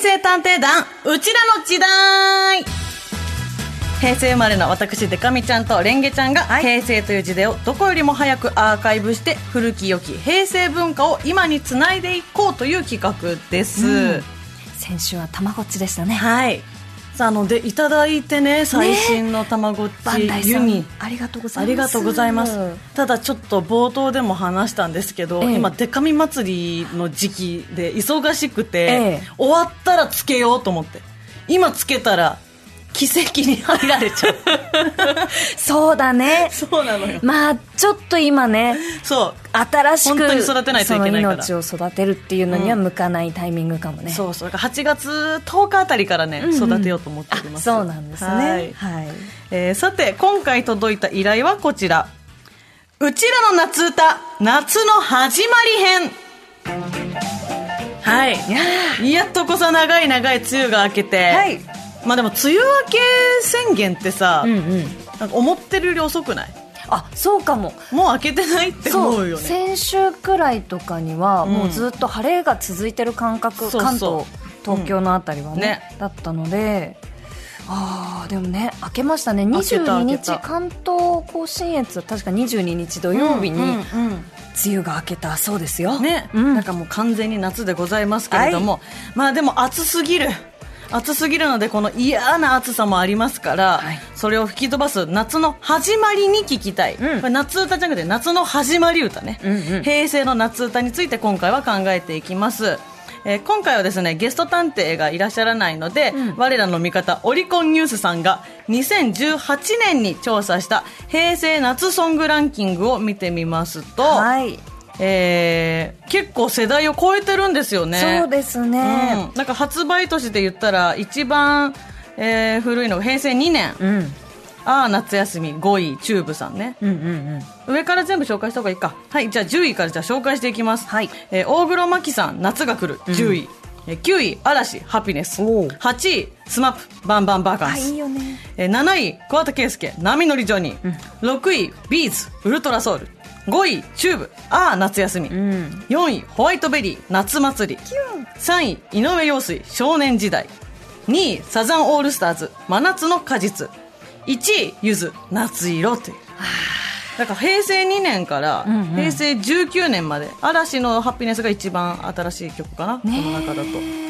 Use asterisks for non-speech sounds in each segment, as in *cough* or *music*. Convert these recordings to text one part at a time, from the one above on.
成探偵団うちらの時代。平成生まれの私デカミちゃんとレンゲちゃんが、平成という時代をどこよりも早くアーカイブして古き良き平成文化を今につないでいこうという企画です、うん。先週はたまごっちでしたね。はい。さああのでいただいてね最新のたまごっちユニ、ありがとうございます。ありがとうございます。ただちょっと冒頭でも話したんですけど、ええ。今デカミ祭りの時期で忙しくて、ええ。終わったらつけようと思って。今つけたら奇跡に入られちゃう。*laughs* そうだね。そうなのよ。まあちょっと今ねそう。新しく本当に育てないといけない命を育てるっていうのには向かないタイミングかもね、そうそう。だから8月10日あたりからね、うんうん。育てようと思っております。そうなんですね。はい。はい。えーさて今回届いた依頼はこちら。うちらの夏歌夏の始まり編。はい。やっとこそ長い長い梅雨が明けて、はいまあでも梅雨明け宣言ってさ、うんうん。なんか思ってるより遅くない？あそうかも。もう明けてないって思うよね。先週くらいとかには、うん。もうずっと晴れが続いてる感覚そうそう。関東東京のあたりはね,、ね。だったのでああでもね明けましたね。明けた22明けた。日関東甲信越は確か22日土曜日にうんうん梅雨が明けたそうですよ、ね、うん。なんかもう完全に夏でございますけれども、まあでも暑すぎる暑すぎるのでこの嫌な暑さもありますから、はい。それを吹き飛ばす夏の始まりに聞きたい、うん。これ夏歌じゃなくて夏の始まり歌ね、うんうん。平成の夏歌について今回は考えていきます。えー今回はですねゲスト探偵がいらっしゃらないので、うん。我らの味方オリコンニュースさんが2018年に調査した平成夏ソングランキングを見てみますと、はい、えー結構世代を超えてるんですよね。そうですね。うん、なんか発売年で言ったら一番、えー古いのが平成2年、うん、ああ夏休み。5位チューブさんね。うんうんうん。上から全部紹介した方がいいか。はいじゃあ10位からじゃあ紹介していきます、はい。えー大黒摩季さん夏が来る。10位、えー9位嵐ハピネス。おう。8位スマップバンバンバカンあスいいよね。えー7位桑田佳祐波乗りジョニー、6位ビーズウルトラソウル5位チューブ。ああ夏休み、うん。4位ホワイトベリー。夏祭り。3位井上陽水。少年時代。2位サザンオールスターズ。真夏の果実。1位ゆず。夏色というだから平成2年から平成19年まで嵐のハピネスが一番新しい曲かな、この中だと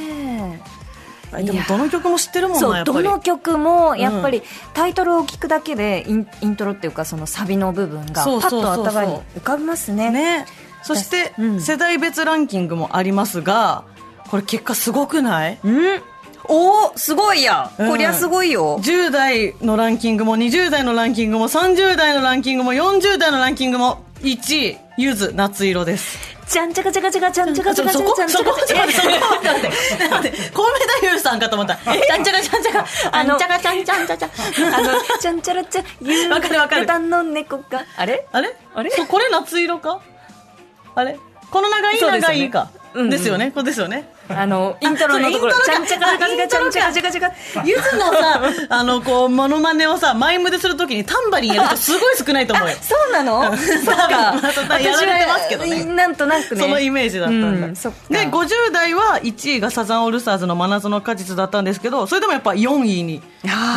でもどの曲も知ってるもんそうなやっぱり。どの曲もやっぱりタイトルを聞くだけでインイントロっていうかそのサビの部分がパッと頭に浮かびますね。ね。そして、うん。世代別ランキングもありますがこれ結果すごくない？うん。おおすごいや、うん。こりゃすごいよ。10代のランキングも20代のランキングも30代のランキングも40代のランキングも1位ゆず夏色ですちゃんちゃかちゃかちゃかちゃんちゃかちゃかちゃんちゃかちゃんちゃかちゃかそこそこ待って待って待ってコウメ太夫さんかと思ったちゃんちゃかちゃんちゃかあのあんちゃかちゃんちゃんちゃちゃあのちゃんちゃらちゃ夕わかちゃかる方の猫があれあれあれそうこれ夏色かあれこの長いそうですよね長いかうんうんですよねこれですよねあのイントロのところ。ちゃんちゃかちゃかちゃか。ちゃんちゃかちゃかちゃか。ゆずのさ、あの、こう、モノマネをさ、マイムでするときにタンバリンやる人すごい少ないと思うよ。そうなの？そっか。*laughs* やられてますけどね。なんとなくね。そのイメージだったんだ。で、50代は1位がサザンオールスターズの真夏の果実だったんですけど、それでもやっぱ4位に、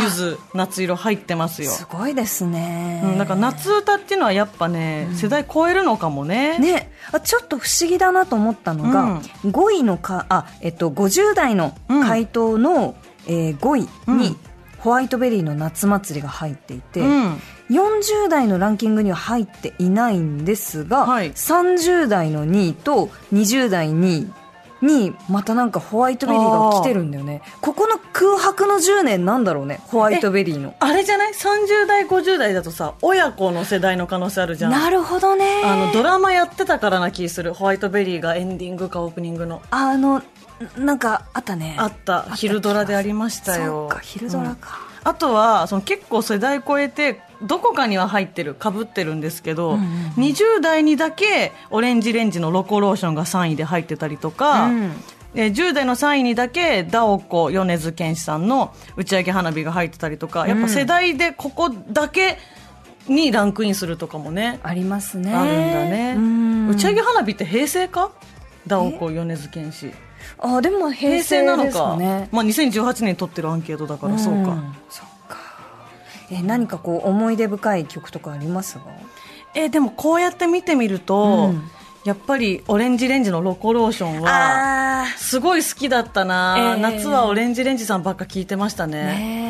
ゆず、夏色入ってますよ。すごいですね。うん、だから夏歌っていうのはやっぱね、世代超えるのかもね。ね、あちょっと不思議だなと思ったのが、5位のかあ、えっと、50代の回答の、えー5位に、うん。ホワイトベリーの夏祭りが入っていて、うん。40代のランキングには入っていないんですが、はい。30代の2位と20代2位にまたなんかホワイトベリーが来てるんだよねここの空白の10年なんだろうねホワイトベリーのあれじゃない ?30 代、50代だとさ、親子の世代の可能性あるじゃん。なるほどねあの、ドラマやってたからな気する。ホワイトベリーがエンディングかオープニングの。あのなんかあったねあった。昼ドラでありましたよ。そうか昼ドラか、うんあとは、その結構世代超えて、どこかには入ってる、被ってるんですけど、うんうんうん。20代にだけ、オレンジレンジのロコローションが3位で入ってたりとか、うん。えー10代の3位にだけ、ダオコ、米津玄師さんの打ち上げ花火が入ってたりとか、やっぱ世代でここだけにランクインするとかもね、ありますね。あるんだね。うん。打ち上げ花火って平成か？ダオコ、米津玄師。あでも平平成なのか。かねまあ、2018年に撮ってるアンケートだからそうか、んそっか。え何かこう思い出深い曲とかあります？がえでもこうやって見てみると、うん。やっぱりオレンジレンジのロコローションはあすごい好きだったな、ええ夏はオレンジレンジさんばっか聞いてましたね。ね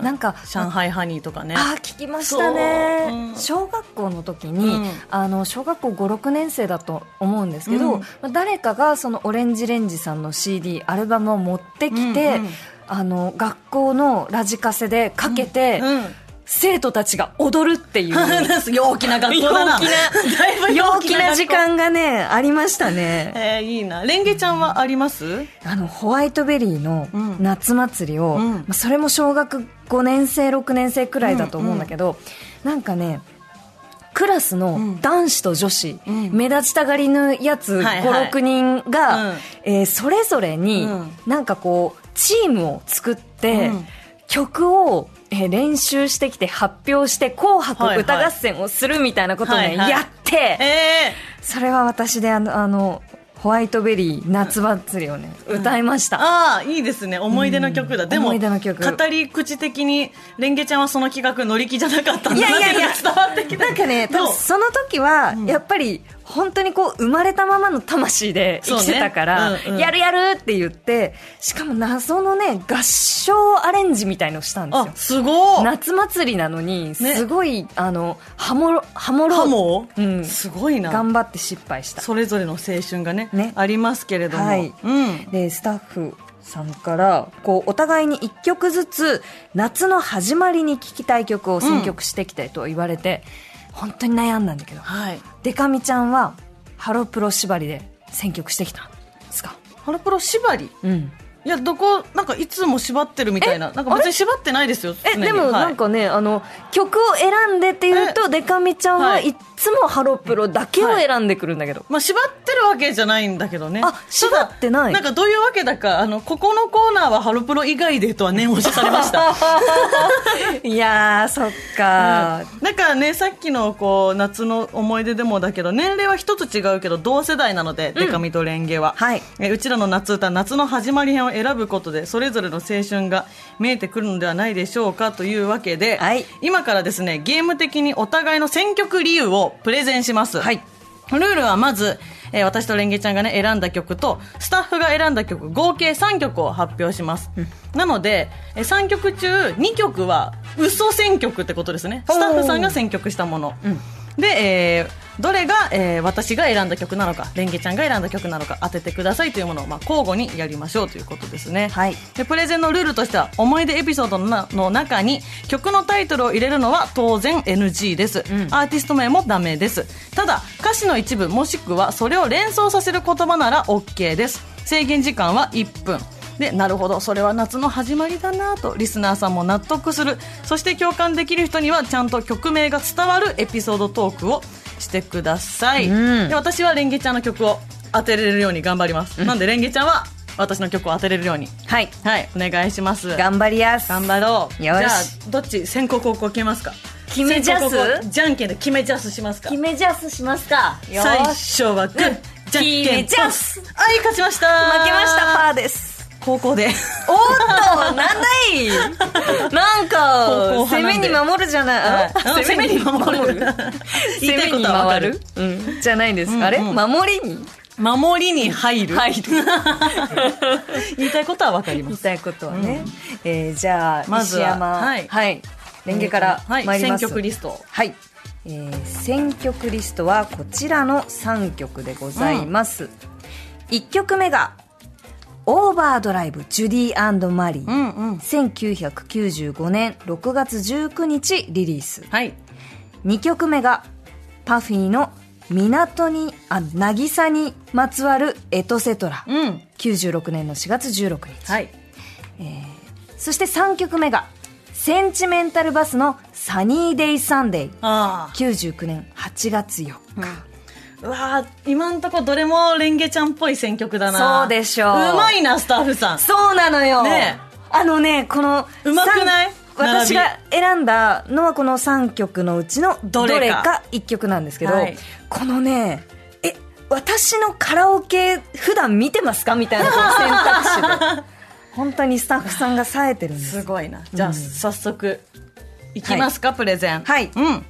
ん、なんか上海ハニーとかね。あー聞きましたね、そう。うん。小学校の時に、うん。あの小学校56年生だと思うんですけど、うん。まあ誰かがそのオレンジレンジさんの CD アルバムを持ってきて、うんうん。あの学校のラジカセでかけて、うん生徒たちが踊るっていう。陽気な学校だな。陽気なだいぶ陽気な時間がねありましたね。えー、いいな。レンゲちゃんはあります？あのホワイトベリーのうん夏祭りを、うん。まあそれも小学5年生6年生くらいだと思うんだけど、なんかねクラスのん。男子と女子、うん。目立ちたがりのやつはいはい。56人が、うん。えーそれぞれに、うん。なんかこうチームを作って、うん。曲を、えー練習してきて発表して「紅白歌合戦」をするみたいなことをね、はいはい。やって、えそれは私であのあのホワイトベリー夏祭りをね、歌いました。ああいいですね。思い出の曲だ、うん。でも思い出の曲。語り口的にレンゲちゃんはその企画乗り気じゃなかったんだいやいやいや。伝わってきた。なんかね、その時は、やっぱり、本当にこう、生まれたままの魂で生きてたから、ねうんうん。やるやるって言って、しかも謎のね、合唱アレンジみたいのしたんですあよ。すごい。夏祭りなのに、すごい、あの、ハモろ、ハモろう。ハモ？うん。すごいな。頑張って失敗した。それぞれの青春がねねありますけれども、はい。うん。で、スタッフさんから、こう、お互いに一曲ずつ、夏の始まりに聴きたい曲を選曲してきてと言われて、本当に悩んだんだけど、はい。デカミちゃんはハロプロ縛りで選曲してきたんですか？ハロプロ縛り？うん。いやどこなんかいつも縛ってるみたいななんか別に縛ってないですよえでもはい。なんかね、あの曲を選んでっていうとデカミちゃんははいつもハロプロだけを選んでくるんだけど、まあ、縛ってるわけじゃないんだけどね。あ縛ってない。なんかどういうわけだか、あの、ここのコーナーはハロプロ以外でとは念押しされました。*laughs* いやーそっか、だからね、さっきのこう、夏の思い出でもだけど、年齢は一つ違うけど、同世代なので、デカミとレンゲは。はい。えうちらの夏歌、夏の始まり編を選ぶことで、それぞれの青春が見えてくるのではないでしょうかというわけで、はい。今からですね、ゲーム的にお互いの選曲理由をプレゼンします。はいルールはまず、えー私とレンゲちゃんがね、選んだ曲と、スタッフが選んだ曲、合計3曲を発表します。なので、えー3曲中2曲は、嘘選曲ってことですね。スタッフさんが選曲したもの。で、えーどれが、えー私が選んだ曲なのか、レンゲちゃんが選んだ曲なのか当ててくださいというものを、まあ、交互にやりましょうということですね。はい。でプレゼンのルールとしては思い出エピソードのなの中に曲のタイトルを入れるのは当然 NG です、アーティスト名もダメです。ただ歌詞の一部もしくはそれを連想させる言葉なら OK です。制限時間は1分でなるほど。それは夏の始まりだなとリスナーさんも納得する。そして共感できる人にはちゃんと曲名が伝わるエピソードトークをしてください、うん。で私はレンゲちゃんの曲を当てれるように頑張ります、なんでレンゲちゃんは私の曲を当てれるように。はい。はい、お願いします。頑張りやす。頑張ろう。よし。じゃあ、どっち先攻後攻決めますか？決めジャス？じゃんけんで決めジャスしますか？決めジャスしますか。よ最初はグー、じゃん決けんめジャス。はい、勝ちました。負けました。パーです高校で。おっとなんだい。なんか攻めに守るじゃない、攻めに守る。攻めに回 *laughs* る、うん、じゃないです。か、あれうん。うん守りに？守りに入る。入る。*laughs* 言いたいことはわかります。言いたいことはね、えーじゃあまずは石山はい。レンゲからはい、参ります、選曲リスト。はい、えー選曲リストはこちらの3曲でございます、1曲目が「オーバードライブジュディマリー」うんうん。1995年6月19日リリースはい。2曲目がパフィーの港にあ渚にまつわるエトセトラうん。96年の4月16日はい。そして3曲目がセンチメンタルバスのサニーデイサンデーあ99年8月4日、あ。うわー今んとこどれもレンゲちゃんっぽい選曲だな。そうでしょう。うまいな、スタッフさん。そうなのよ、ねあのねこのうまくない？私が選んだのはこの3曲のうちのどどれか。れか1曲なんですけど、はい。このねえ私のカラオケ普段見てますかみたいな選択肢で。*laughs* 本当にスタッフさんが冴えてるんです。すごいな。じゃあ、早速いきますか、プレゼン。はい。うん。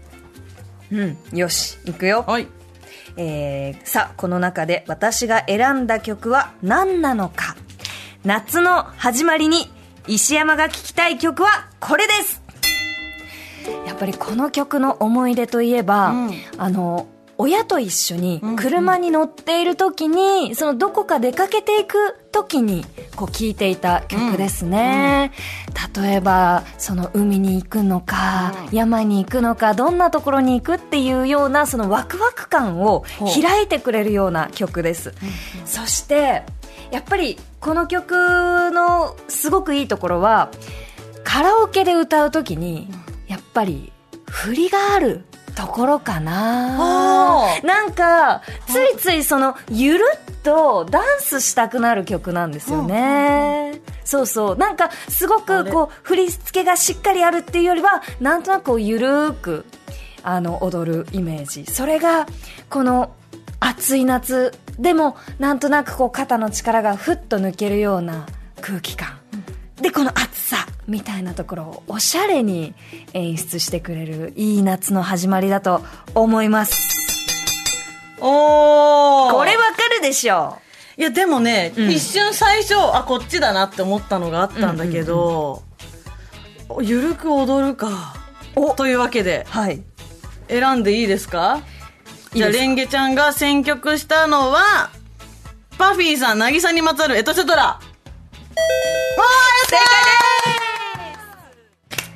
うん。よし行くよ。はいえーさあこの中で私が選んだ曲は何なのか。夏の始まりに石山が聴きたい曲はこれです。やっぱりこの曲の思い出といえば、うん。あの親と一緒に車に乗っている時に、そのどこか出かけていく時にこう聴いていた曲ですね、例えばその海に行くのか、山に行くのかどんなところに行くっていうようなそのワクワク感を開いてくれるような曲です、そしてやっぱりこの曲のすごくいいところはカラオケで歌う時にやっぱり振りがあるところかな。なんかついついそのゆるっとダンスしたくなる曲なんですよね、そうそう。なんかすごくこう振り付けがしっかりあるっていうよりはなんとなくこうゆるーくあの踊るイメージ。それがこの暑い夏でもなんとなくこう肩の力がふっと抜けるような空気感。でこのみたいなところをおしゃれに演出してくれるいい夏の始まりだと思います。おー。これわかるでしょ。いやでもね、うん。一瞬最初あこっちだなって思ったのがあったんだけど、ゆるく踊るかお。というわけで。はい。選んでいいですか？じゃあレンゲちゃんが選曲したのはパフィーさん渚にまつわるエトセトラ。わ正ー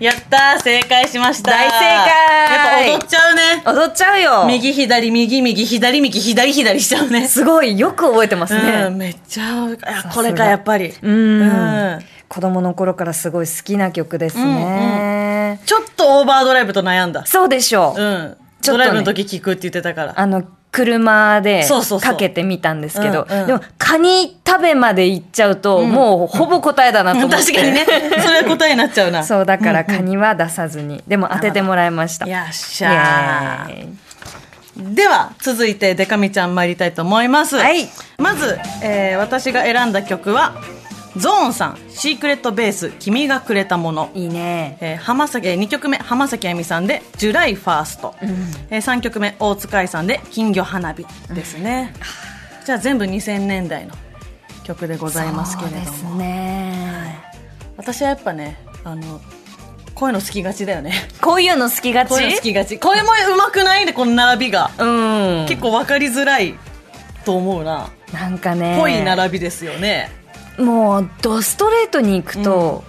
やったー正解しました大正解。やっぱ踊っちゃうね。解踊っちゃうよ。右左右右左右左左しちゃうねすごいよく覚えてますうん、ねめっちゃこれかやっぱりうんうん子供の頃からすごい好きな曲ですね、ちょっとオーバードライブと悩んだそうでしょう、うんドライブの時聞くって言ってたからあの車でかけてみたんですけどでもカニ食べまで行っちゃうと、もうほぼ答えだなと思って。*laughs* 確かにね。*laughs* それは答えになっちゃうな。そうだからカニは出さずに、でも当ててもらいました。よっしゃでは続いてデカミちゃん参りたいと思います、はい。まず、えー私が選んだ曲はゾーンさん「シークレットベース君がくれたもの」いいね。えー浜崎2曲目浜崎あゆみさんで「ジュライファースト」えー3曲目大塚愛さんで「金魚花火」ですね、じゃあ全部2000年代の曲でございますけれども。そうですね。私はやっぱねあのこういうの好きがちだよね。こういうの好きがち？こういうの好きがち。これもうまくないでこの並びが、うん。結構分かりづらいと思うな。なんかね。濃い並びですよねもうドストレートに行くと、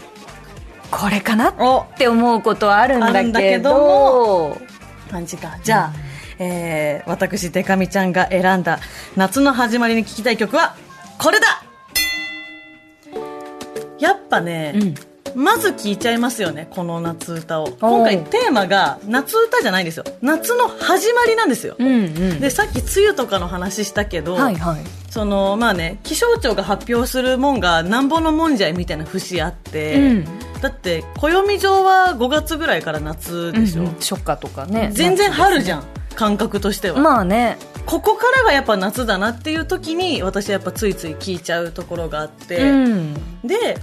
これかなっお。て思うことはあるんだけど感じかじゃあ、えー私デカミちゃんが選んだ夏の始まりに聴きたい曲はこれだ。やっぱね、うんまず聴いちゃいますよねこの夏歌を。今回テーマが夏歌じゃないんですよ。夏の始まりなんですよ、うんうん。でさっき梅雨とかの話したけど、はいはい。そのまあね気象庁が発表するもんがなんぼのもんじゃいみたいな節あって、うん。だって暦上は5月ぐらいから夏でしょ、うんうん。初夏とかね。全然春じゃゃん感覚としては、まあね。ここからがやっぱ夏だなっていう時に私はやっぱついつい聴いちゃうところがあって、うん。で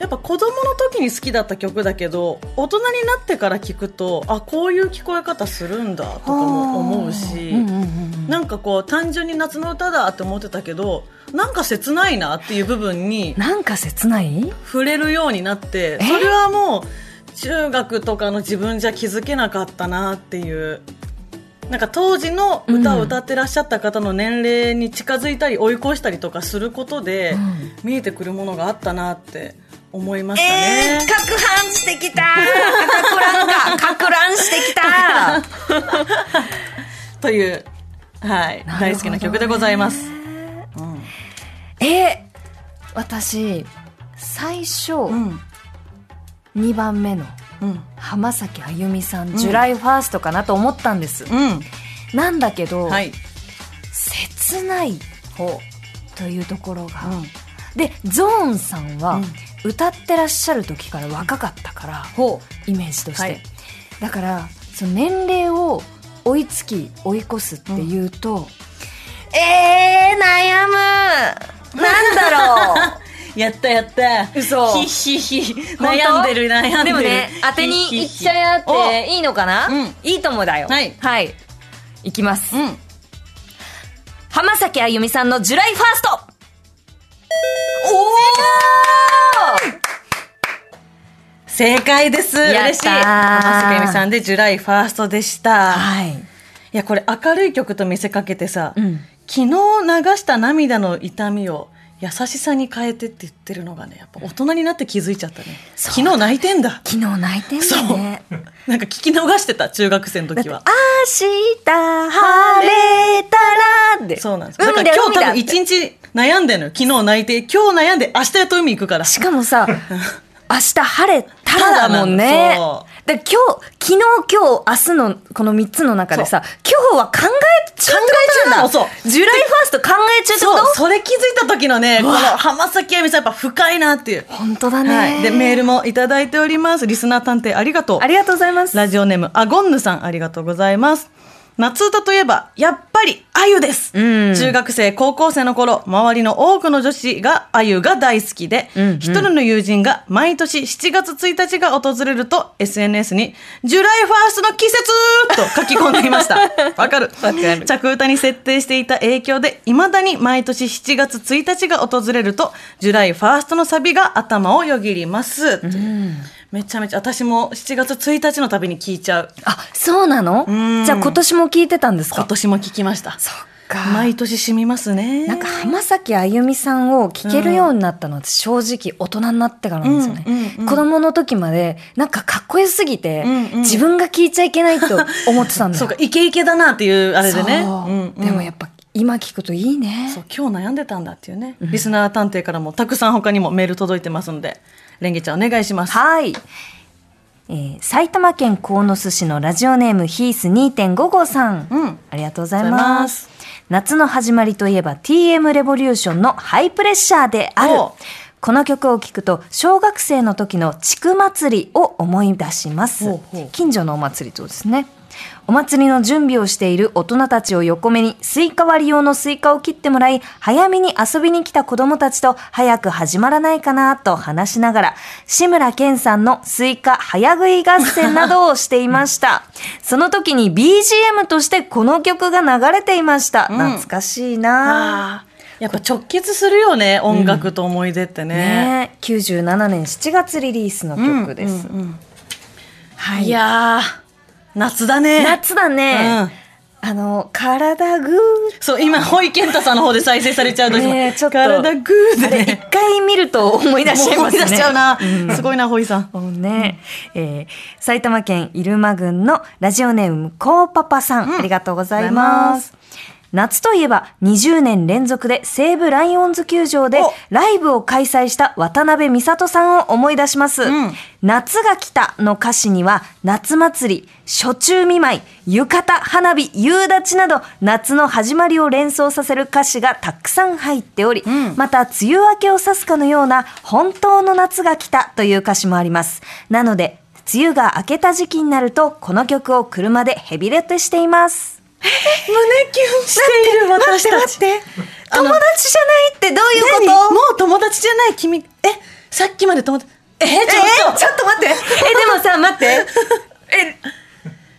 やっぱ子供の時に好きだった曲だけど大人になってから聞くとあこういう聞こえ方するんだとかも思うし、うんうんなんかこう単純に夏の歌だって思ってたけどなんか切ないなっていう部分になんか切ない？触れるようになってそれはもう中学とかの自分じゃ気づけなかったなっていう。なんか当時の歌を歌ってらっしゃった方の年齢に近づいたり追い越したりとかすることでうん。見えてくるものがあったなって思いましたえー、ね。かく乱してきた。かく乱がか。く乱してきた。*laughs* という、はい、ね。大好きな曲でございます。うん。えー私最初、うん。2番目のうん。浜崎あゆみさん、ジュライファーストかなと思ったんです、うん。なんだけど、はい。切ないほというところが、う、うん、でゾーンさんは、うん歌ってらっしゃる時から若かったから、ほイメージとして、はい。だからその年齢を追いつき追い越すっていうと、えー、悩む。*laughs* なんだろう。*laughs* やったやった。嘘。ひひひ。本当？悩んでる悩んでる。でもね当てにいっちゃっお。ていいのかな、うん。いいともだよ。はい。はい。いきます、うん。浜崎あゆみさんのジュライファースト正解です。嬉しい。浜さんでジュライファーストでした。はい。いやこれ明るい曲と見せかけてさ、うん。昨日流した涙の痛みを優しさに変えてって言ってるのがねやっぱ大人になって気づいちゃったね。そう。昨日泣いてんだ。昨日泣いてんだね。なんか聞き逃してた中学生の時は。明日晴れたらってそうなんです。だから今日多分一日悩んでんのよ。昨日泣いて。今日悩んで明日やっと海行くから。しかもさ *laughs* 明日晴れたらだもんね。で今日昨日今日明日のこの3つの中でさ今日は考えちゃうってことなんだ。考えちゃうの。そジュライファースト考えちゃうってこそう。とそれ気づいた時のねこの浜崎あゆみさんやっぱ深いなっていう。本当だね、はい、でメールもいただいております。リスナー探偵ありがとう。ありがとうございます。ラジオネームアゴンヌさんありがとうございます夏歌といえばやっぱりあゆです、うん。中学生高校生の頃周りの多くの女子があゆが大好きで一、うんうん。人の友人が毎年7月1日が訪れると SNS に「ジュライファーストの季節!」と書き込んでいました。*laughs* わかる。わかる。着歌に設定していた影響でいまだに毎年7月1日が訪れるとジュライファーストのサビが頭をよぎります、めちゃめちゃ私も7月1日のたびに聞いちゃう。あそうなの？ん。じゃあ今年も聞いてたんですか？今年も聞きました。そっか。毎年染みますね。なんか浜崎あゆみさんを聴けるようになったのは正直大人になってからなんですよね、うんうんうん。子供の時までなんかかっこよすぎて、うんうん。自分が聴いちゃいけないと思ってたんだよ。*laughs* そうかイケイケだなっていうあれでね。でもやっぱ今聞くといいね。そう今日悩んでたんだっていうね、リスナー探偵からもたくさん他にもメール届いてますのでレンゲちゃんお願いします。はい、えー埼玉県鴻巣市のラジオネームヒース2.5号さん、うん。ありがとうございまます。す夏の始まりといえば TM レボリューションのハイプレッシャーである。この曲を聴くと小学生の時の地区祭りを思い出します近所のお祭りとですねお祭りの準備をしている大人たちを横目にスイカ割り用のスイカを切ってもらい早めに遊びに来た子供たちと早く始まらないかなと話しながら志村けんさんのスイカ早食い合戦などをしていました。*laughs* その時に BGM としてこの曲が流れていました、うん。懐かしいな。あー。やっぱ直結するよね音楽と思い出ってね,、ね97年7月リリースの曲です、うんうんうん。はい。いやー夏だね。夏だね、あの体グー。そう今ホイケンタさんの方で再生されちゃうとちょっと。体グーで。あれ一ね回見ると思い出しちゃいますね。思い出しちゃうな、うん。すごいなホイさん。ね、えー埼玉県入間郡のラジオネームコーパパさん、うん。ありがとうございます夏といえば20年連続で西武ライオンズ球場でおライブを開催した渡辺美里さんを思い出します、うん夏が来たの歌詞には夏祭り、初中見舞い、浴衣、花火、夕立など夏の始まりを連想させる歌詞がたくさん入っており、うんまた梅雨明けを指すかのような本当の夏が来たという歌詞もあります。なので、梅雨が明けた時期になるとこの曲を車でヘビレテしています。胸キュンしている私たち。友あの達じゃないってどういう何こと？もう友達じゃない君。えさっきまで友達？えちょっと、えちょっと待って。え、でもさ、待って。*laughs* え、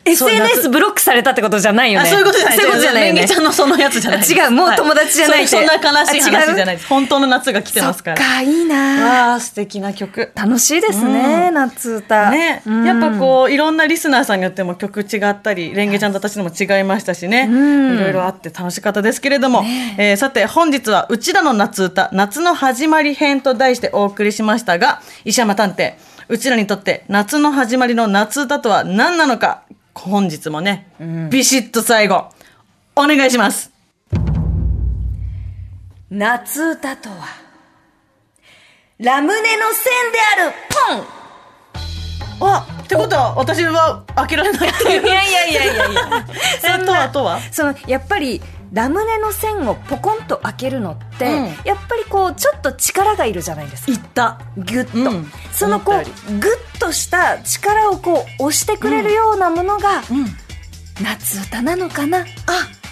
SNS ブロックされたってことじゃないよね。あそういうことじゃない。そういうことじゃないよね。ちゃんのそのやつじゃない。違うもう友達じゃないって。はそそんな悲しい話じゃない。です本当の夏が来てますから。そっか、いいな。わあ素敵な曲。楽しいですね、うん。夏歌。ね、うん。やっぱこういろんなリスナーさんによっても曲違ったりレンゲちゃんと私のも違いましたしね、うん。いろいろあって楽しかったですけれども、えーさて本日は「うちらの夏歌。夏の始まり編」と題してお送りしましたが石山探偵。うちらにとって夏の始まりの夏歌とは何なのか本日もね、ビシッと最後お願いします。夏歌とは、ラムネの線である、ポン。あってことは私は開けられないっていう。いやいやいやいやいや。*laughs* えとはとは？そのやっぱりラムネの線をポコンと開けるのって、うん。やっぱりこうちょっと力がいるじゃないですか。いった。ギュッと、うん。そのこ思ったようグッとした力をこう押してくれるようなものが、うん。夏歌なのかな。あ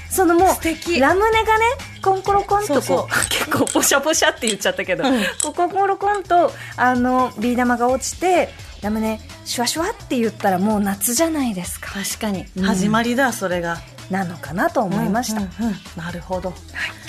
そのもう素敵。ラムネがねコンコロコンとこうそう。結構ポシャポシャって言っちゃったけど、うん。こうコンコロコンとあのビー玉が落ちてラムネシュワシュワって言ったらもう夏じゃないですか。確かに。うん。始まりだ、それがなのかなと思いました、うんうんうん。なるほど、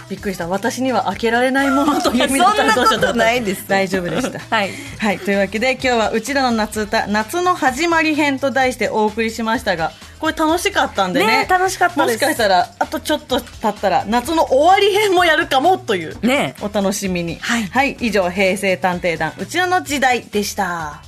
びっくりした。私には開けられないものというそんなことないです。大丈夫でした。*laughs* はい。はい、というわけで今日はうちらの夏歌夏の始まり編と題してお送りしましたがこれ楽しかったんでね。ね楽しかったです。もしかしたらあとちょっと経ったら夏の終わり編もやるかもというねお楽しみに。はい。はい、以上平成探偵団うちらの時代でした